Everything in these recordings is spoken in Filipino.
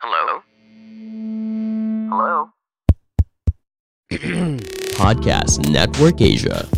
Hello? Hello? Podcast Network Asia.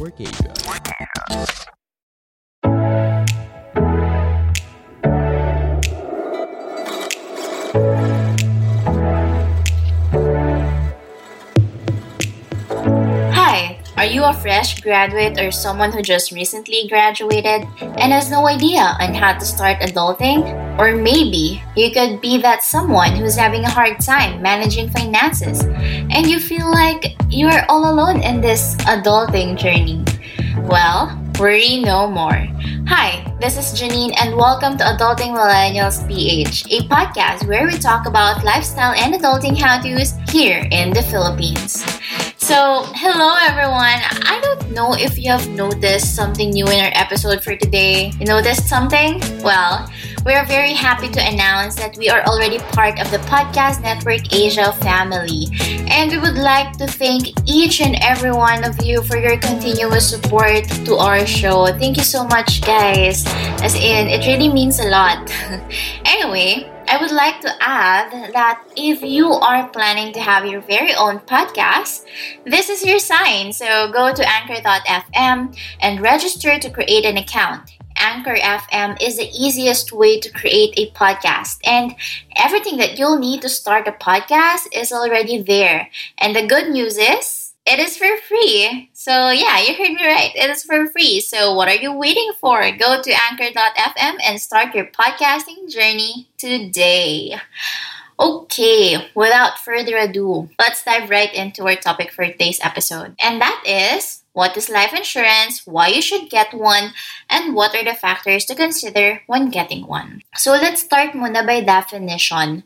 Hi, are you a fresh graduate or someone who just recently graduated and has no idea on how to start adulting? Or maybe you could be that someone who's having a hard time managing finances and you feel like you are all alone in this adulting journey. Well, worry no more. Hi, this is Janine and welcome to Adulting Millennials PH, a podcast where we talk about lifestyle and adulting how-tos here in the Philippines. So, hello everyone. I don't know if you have noticed something new in our episode for today. You noticed something? Well, we are very happy to announce that we are already part of the Podcast Network Asia family. And we would like to thank each and every one of you for your continuous support to our show. Thank you so much, guys. As in, it really means a lot. anyway, I would like to add that if you are planning to have your very own podcast, this is your sign. So go to anchor.fm and register to create an account. Anchor FM is the easiest way to create a podcast, and everything that you'll need to start a podcast is already there. And the good news is, it is for free. So, yeah, you heard me right. It is for free. So, what are you waiting for? Go to anchor.fm and start your podcasting journey today. Okay, without further ado, let's dive right into our topic for today's episode. And that is what is life insurance, why you should get one, and what are the factors to consider when getting one. So let's start muna by definition.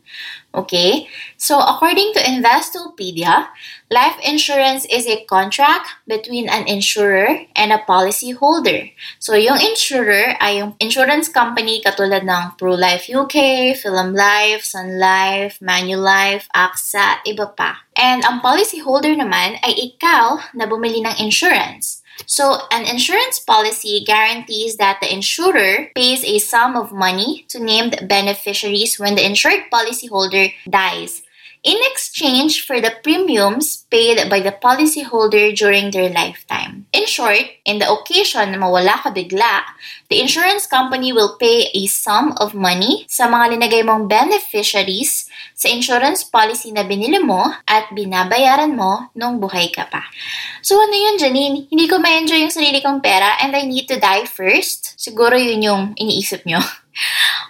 Okay? So according to Investopedia, life insurance is a contract between an insurer and a policyholder. So yung insurer ay yung insurance company katulad ng ProLife UK, Film Life, Sun Life, Manulife, AXA, iba pa. And ang policyholder naman ay ikaw na bumili ng insurance. So, an insurance policy guarantees that the insurer pays a sum of money to named beneficiaries when the insured policyholder dies, in exchange for the premiums paid by the policyholder during their lifetime. In short, in the occasion na mawala ka bigla, the insurance company will pay a sum of money sa mga linagay mong beneficiaries sa insurance policy na binili mo at binabayaran mo nung buhay ka pa. So ano yun, Janine? Hindi ko ma-enjoy yung sarili kong pera and I need to die first? Siguro yun yung iniisip nyo.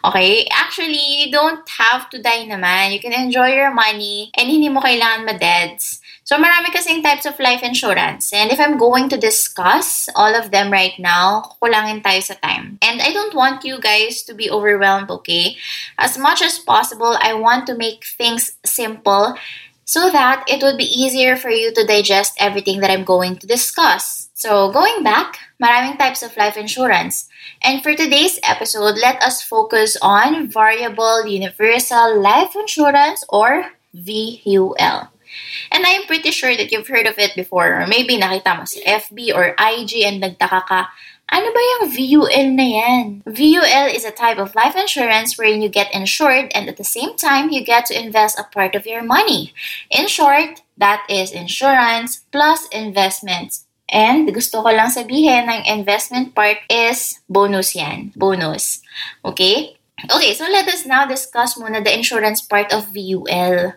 Okay? Actually, you don't have to die naman. You can enjoy your money and hindi mo kailangan ma-deads. So, marami kasing types of life insurance. And if I'm going to discuss all of them right now, kulangin tayo sa time. And I don't want you guys to be overwhelmed, okay? As much as possible, I want to make things simple so that it would be easier for you to digest everything that I'm going to discuss. So, going back, maraming types of life insurance. And for today's episode, let us focus on Variable Universal Life Insurance or VUL. And I'm pretty sure that you've heard of it before or maybe nakita mo sa FB or IG and nagtaka ka, ano ba yung VUL na yan? VUL is a type of life insurance wherein you get insured and at the same time, you get to invest a part of your money. In short, that is insurance plus investments. And gusto ko lang sabihin ng investment part is bonus yan. Bonus. Okay? Okay, so let us now discuss muna the insurance part of VUL.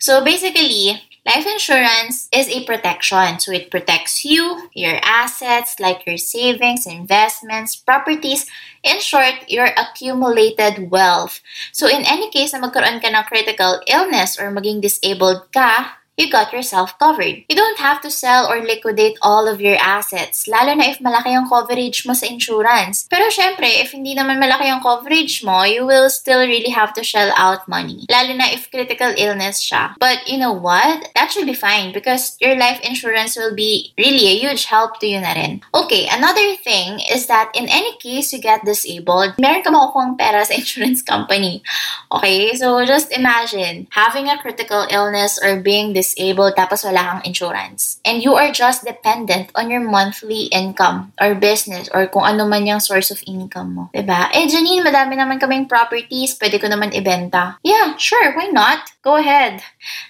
So basically, life insurance is a protection. So it protects you, your assets like your savings, investments, properties, in short, your accumulated wealth. So in any case na magkaroon ka ng critical illness or maging disabled ka, you got yourself covered. You don't have to sell or liquidate all of your assets, lalo na if malaki ang coverage mo sa insurance. Pero syempre, if hindi naman malaki ang coverage mo, you will still really have to shell out money. Lalo na if critical illness siya. But you know what? That should be fine because your life insurance will be really a huge help to you na rin. Okay, another thing is that in any case you get disabled, meron ka makukuha pera sa insurance company. Okay, so just imagine having a critical illness or being disabled tapos wala kang insurance. And you are just dependent on your monthly income or business or kung ano man yung source of income mo. Diba? Eh, Janine, madami naman kaming properties. Pwede ko naman ibenta. Yeah, sure. Why not? Go ahead.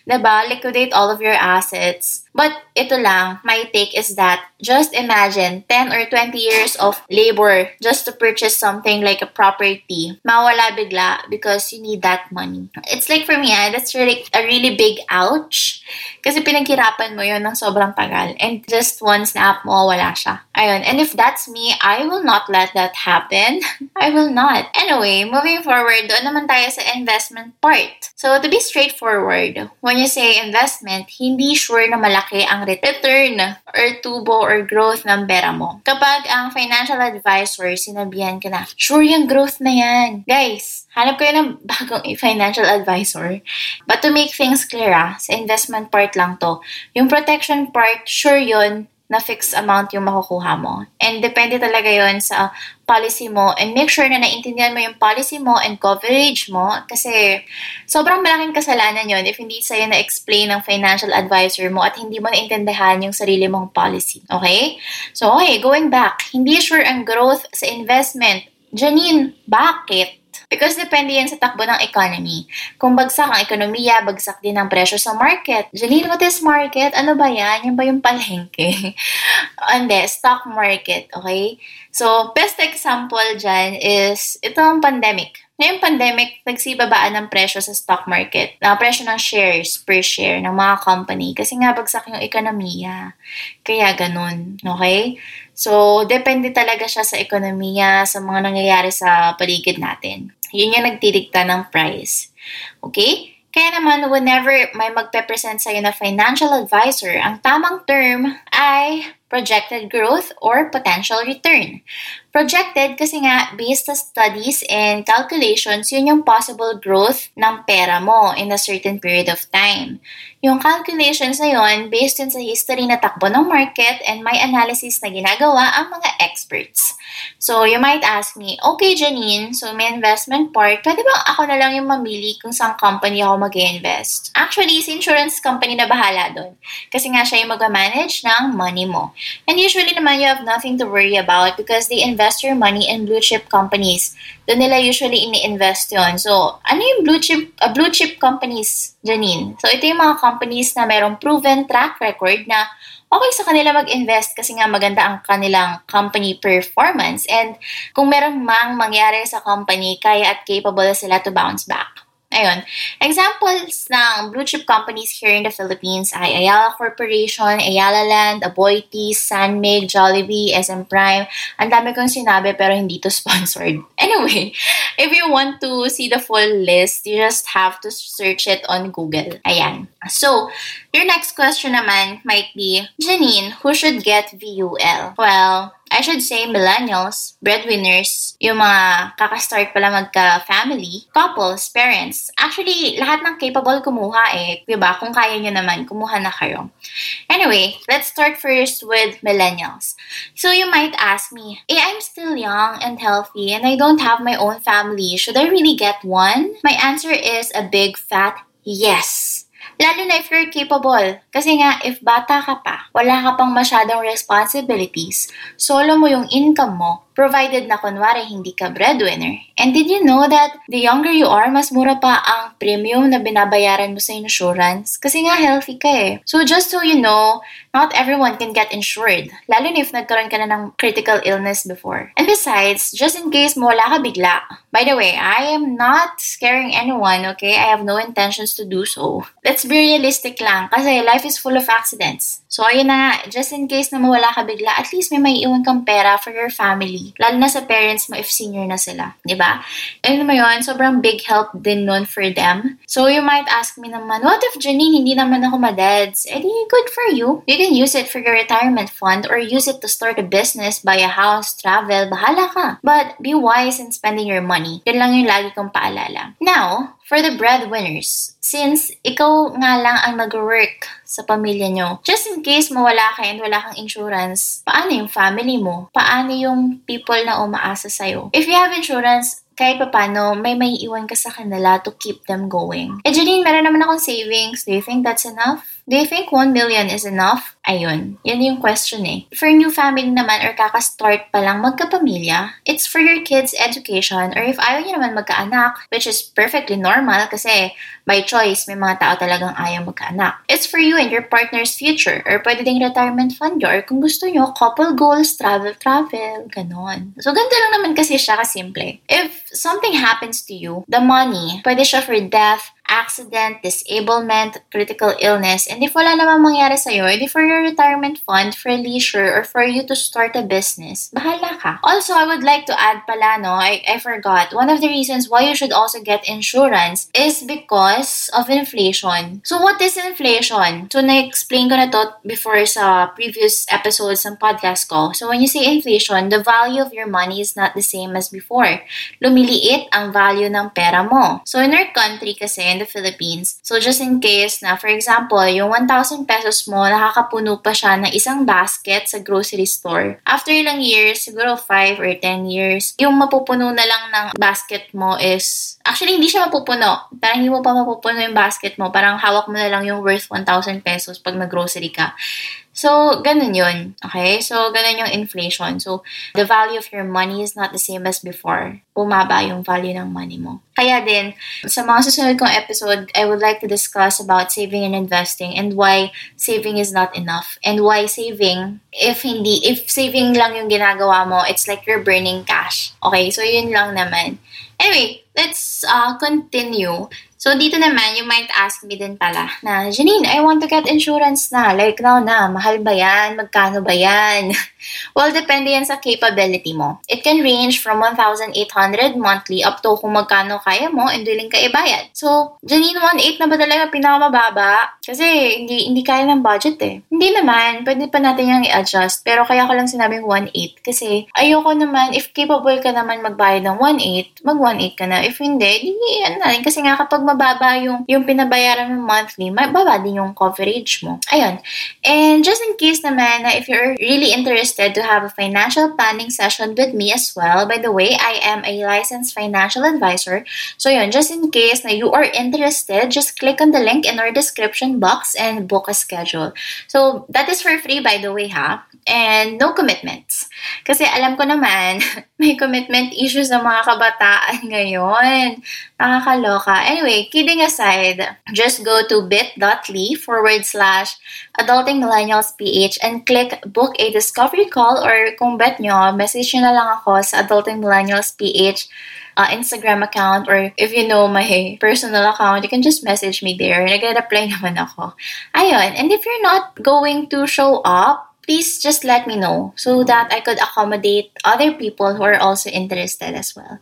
Diba? Liquidate all of your assets. But ito lang, my take is that just imagine 10 or 20 years of labor just to purchase something like a property. Mawala bigla because you need that money. It's like for me, ah, that's really a really big ouch. Kasi pinaghirapan mo yun ng sobrang tagal. And just one snap mo, wala siya. Ayun. And if that's me, I will not let that happen. I will not. Anyway, moving forward, doon naman tayo sa investment part. So, to be straightforward, when you say investment, hindi sure na malaki ang return or tubo or growth ng pera mo. Kapag ang financial advisor sinabihan ka na, sure yung growth na yan. Guys, hanap kayo ng bagong financial advisor. But to make things clear, ah, sa investment part lang to, yung protection part, sure yun, na fixed amount yung makukuha mo. And depende talaga yon sa policy mo and make sure na naintindihan mo yung policy mo and coverage mo kasi sobrang malaking kasalanan yon if hindi sa'yo na-explain ng financial advisor mo at hindi mo naintindihan yung sarili mong policy. Okay? So, okay, going back. Hindi sure ang growth sa investment. Janine, bakit? Because depende yan sa takbo ng economy. Kung bagsak ang ekonomiya, bagsak din ang presyo sa market. Janine, what is market? Ano ba yan? Yan ba yung palengke? Hindi, stock market, okay? So, best example dyan is itong pandemic. Ngayong pandemic, nagsibabaan ng presyo sa stock market. Ang presyo ng shares per share ng mga company. Kasi nga bagsak yung ekonomiya. Kaya ganun. Okay? So, depende talaga siya sa ekonomiya, sa mga nangyayari sa paligid natin. Yun yung nagdidikta ng price. Okay? Kaya naman, whenever may magpe-present sa'yo na financial advisor, ang tamang term ay projected growth or potential return. Projected kasi nga, based sa studies and calculations, yun yung possible growth ng pera mo in a certain period of time. Yung calculations na yun, based yun sa history na takbo ng market and may analysis na ginagawa ang mga experts. So, you might ask me, okay Janine, so may investment part, pwede bang ako na lang yung mamili kung saan company ako mag invest Actually, si insurance company na bahala doon. Kasi nga siya yung mag-manage ng money mo. And usually naman, you have nothing to worry about because they invest invest your money in blue chip companies. Doon nila usually ini-invest yon. So, ano yung blue chip, uh, blue chip companies, Janine? So, ito yung mga companies na mayroong proven track record na okay sa kanila mag-invest kasi nga maganda ang kanilang company performance and kung meron mang mangyari sa company, kaya at capable sila to bounce back. Ayun. Examples ng blue chip companies here in the Philippines ay Ayala Corporation, Ayala Land, Aboitiz, Sanmig, Jollibee, SM Prime. Ang dami kong sinabi pero hindi to sponsored. Anyway, if you want to see the full list, you just have to search it on Google. Ayan. So, your next question naman might be, Janine, who should get VUL? Well, I should say millennials, breadwinners, yung mga kakastart pala magka-family, couples, parents. Actually, lahat ng capable kumuha eh. Diba? Kung kaya nyo naman, kumuha na kayo. Anyway, let's start first with millennials. So you might ask me, eh, I'm still young and healthy and I don't have my own family. Should I really get one? My answer is a big fat yes. Lalo na if you're capable. Kasi nga, if bata ka pa, wala ka pang masyadong responsibilities, solo mo yung income mo, provided na kunwari hindi ka breadwinner. And did you know that the younger you are, mas mura pa ang premium na binabayaran mo sa insurance? Kasi nga healthy ka eh. So just so you know, not everyone can get insured, lalo na if nagkaroon ka na ng critical illness before. And besides, just in case mo wala ka bigla. By the way, I am not scaring anyone, okay? I have no intentions to do so. Let's be realistic lang, kasi life is full of accidents. So ayun na nga, just in case na mawala ka bigla, at least may maiiwan kang pera for your family. Lalo na sa parents mo if senior na sila. ba? Diba? Ano mo yun? Sobrang big help din nun for them. So you might ask me naman, what if Janine, hindi naman ako madeds? Eh di, good for you. You can use it for your retirement fund or use it to start a business, buy a house, travel, bahala ka. But be wise in spending your money. Yan lang yung lagi kong paalala. Now, for the breadwinners, since ikaw nga lang ang mag-work sa pamilya nyo, just in case mawala ka and wala kang insurance, paano yung family mo? Paano yung people na umaasa sa'yo? If you have insurance, kahit pa paano, may may iwan ka sa kanila to keep them going. Eh, Janine, meron naman akong savings. Do you think that's enough? Do you think 1 million is enough? Ayun, yan yung question eh. For new family naman or kaka-start pa lang magkapamilya, it's for your kids' education or if ayaw nyo naman magkaanak, which is perfectly normal kasi by choice, may mga tao talagang ayaw magkaanak. It's for you and your partner's future or pwede ding retirement fund nyo or kung gusto nyo, couple goals, travel, travel, ganon. So, ganda lang naman kasi siya kasimple. If something happens to you, the money, pwede siya for death, accident, disablement, critical illness, and if wala namang mangyari sa'yo, edi for your retirement fund, for leisure, or for you to start a business, bahala ka. Also, I would like to add pala, no, I, I forgot, one of the reasons why you should also get insurance is because of inflation. So, what is inflation? So, na-explain ko na to before sa previous episodes ng podcast ko. So, when you say inflation, the value of your money is not the same as before. Lumiliit ang value ng pera mo. So, in our country kasi, the Philippines. So just in case na, for example, yung 1,000 pesos mo, nakakapuno pa siya ng isang basket sa grocery store. After ilang years, siguro 5 or 10 years, yung mapupuno na lang ng basket mo is, actually hindi siya mapupuno. Parang hindi mo pa mapupuno yung basket mo. Parang hawak mo na lang yung worth 1,000 pesos pag nag-grocery ka. So, ganun yun. Okay? So, ganun yung inflation. So, the value of your money is not the same as before. Bumaba yung value ng money mo. Kaya din, sa mga susunod kong episode, I would like to discuss about saving and investing and why saving is not enough. And why saving, if hindi, if saving lang yung ginagawa mo, it's like you're burning cash. Okay? So, yun lang naman. Anyway, let's uh, continue. So, dito naman, you might ask me din pala na, Janine, I want to get insurance na. Like now na, mahal ba yan? Magkano ba yan? well, depende yan sa capability mo. It can range from 1,800 monthly up to kung magkano kaya mo and willing ka ibayad. So, Janine, 1,800 na ba talaga pinakamababa? Kasi hindi, hindi kaya ng budget eh. Hindi naman, pwede pa natin yung i-adjust. Pero kaya ko lang sinabing 1,800 kasi ayoko naman, if capable ka naman magbayad ng 1,800, mag 1,800 ka na. If hindi, di, ano na. Kasi nga kapag mababa yung, yung pinabayaran mo monthly, mababa din yung coverage mo. Ayun. And just in case naman na if you're really interested to have a financial planning session with me as well, by the way, I am a licensed financial advisor. So yun, just in case na you are interested, just click on the link in our description box and book a schedule. So that is for free by the way ha. And no commitments. Kasi alam ko naman, may commitment issues ng mga kabataan ngayon. Nakakaloka. Anyway, kidding aside, just go to bit.ly forward slash adulting millennials PH and click book a discovery call or kung bet nyo, message nyo na lang ako sa adulting millennials PH uh, Instagram account or if you know my personal account, you can just message me there. Nag-reply naman ako. Ayun. And if you're not going to show up, please just let me know so that I could accommodate other people who are also interested as well.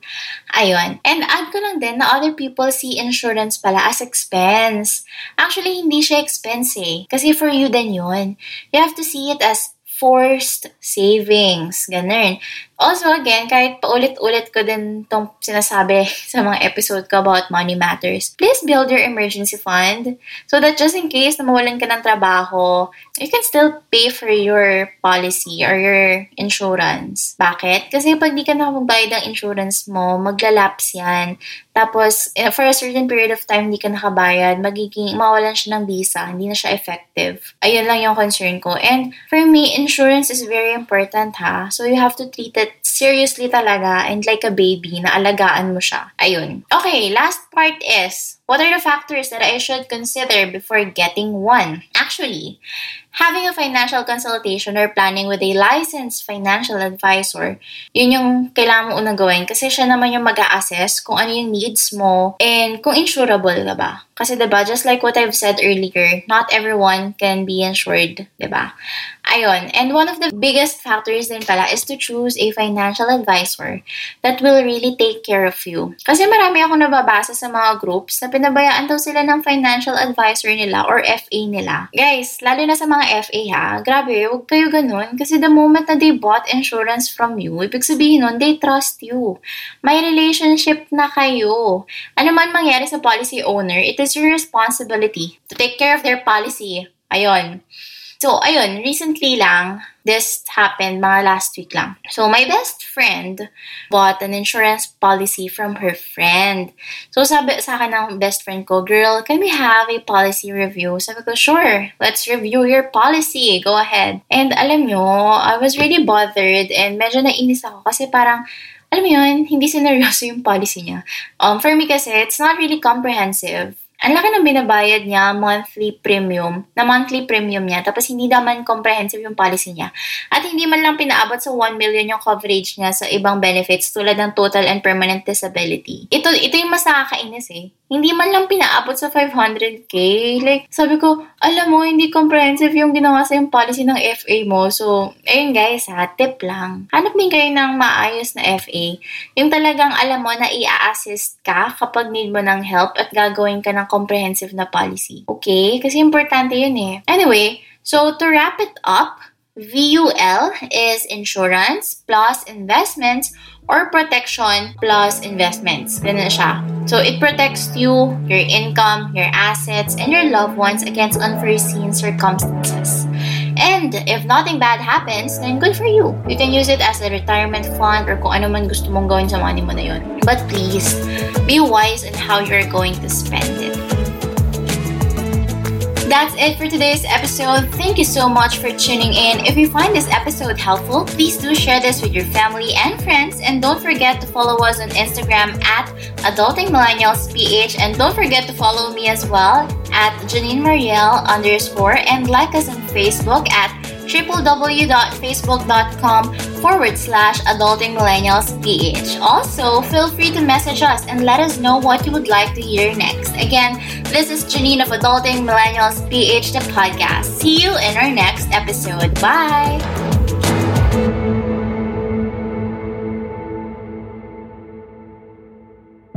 Ayun. And add ko lang din na other people see insurance pala as expense. Actually, hindi siya expense eh. Kasi for you din yun. You have to see it as forced savings. Ganun. Also, again, kahit paulit-ulit ko din tong sinasabi sa mga episode ko about money matters, please build your emergency fund so that just in case na mawalan ka ng trabaho, you can still pay for your policy or your insurance. Bakit? Kasi pag di ka na magbayad ng insurance mo, maglalapse yan. Tapos, eh, for a certain period of time, hindi ka nakabayad, magiging, mawalan siya ng visa, hindi na siya effective. Ayun lang yung concern ko. And for me, insurance is very important ha. So, you have to treat it seriously talaga and like a baby na alagaan mo siya. Ayun. Okay, last part is, what are the factors that I should consider before getting one? Actually, having a financial consultation or planning with a licensed financial advisor, yun yung kailangan mo unang gawin kasi siya naman yung mag assess kung ano yung needs mo and kung insurable ka ba. Kasi 'di ba, just like what I've said earlier, not everyone can be insured, 'di ba? Ayun. And one of the biggest factors din pala is to choose a financial advisor that will really take care of you. Kasi marami ako nababasa sa mga groups na pinabayaan daw sila ng financial advisor nila or FA nila. Guys, lalo na sa mga FA ha, grabe, huwag kayo ganun. Kasi the moment na they bought insurance from you, ibig sabihin nun, they trust you. May relationship na kayo. Ano man mangyari sa policy owner, it is your responsibility to take care of their policy. Ayun. So, ayun, recently lang, this happened mga last week lang. So, my best friend bought an insurance policy from her friend. So, sabi sa akin ng best friend ko, girl, can we have a policy review? Sabi ko, sure, let's review your policy. Go ahead. And alam nyo, I was really bothered and medyo nainis ako kasi parang alam mo yun, hindi sineryoso yung policy niya. Um, for me kasi, it's not really comprehensive ang laki ng binabayad niya, monthly premium, na monthly premium niya, tapos hindi naman comprehensive yung policy niya. At hindi man lang pinaabot sa 1 million yung coverage niya sa ibang benefits tulad ng total and permanent disability. Ito, ito yung mas nakakainis eh hindi man lang pinaabot sa 500k. Like, sabi ko, alam mo, hindi comprehensive yung ginawa sa yung policy ng FA mo. So, ayun guys ha, tip lang. Hanap din kayo ng maayos na FA. Yung talagang alam mo na i-assist ka kapag need mo ng help at gagawin ka ng comprehensive na policy. Okay? Kasi importante yun eh. Anyway, so to wrap it up, VUL is insurance plus investments or protection plus investments. Ganun siya. So it protects you, your income, your assets, and your loved ones against unforeseen circumstances. And if nothing bad happens, then good for you. You can use it as a retirement fund or kung ano man gusto mong gawin sa money mo na yun. But please, be wise in how you're going to spend it. That's it for today's episode. Thank you so much for tuning in. If you find this episode helpful, please do share this with your family and friends. And don't forget to follow us on Instagram at Adulting Millennials PH. And don't forget to follow me as well at Janine Marielle underscore and like us on Facebook at www.facebook.com forward slash adulting millennials ph. Also, feel free to message us and let us know what you would like to hear next. Again, this is Janine of Adulting Millennials PH, the podcast. See you in our next episode. Bye!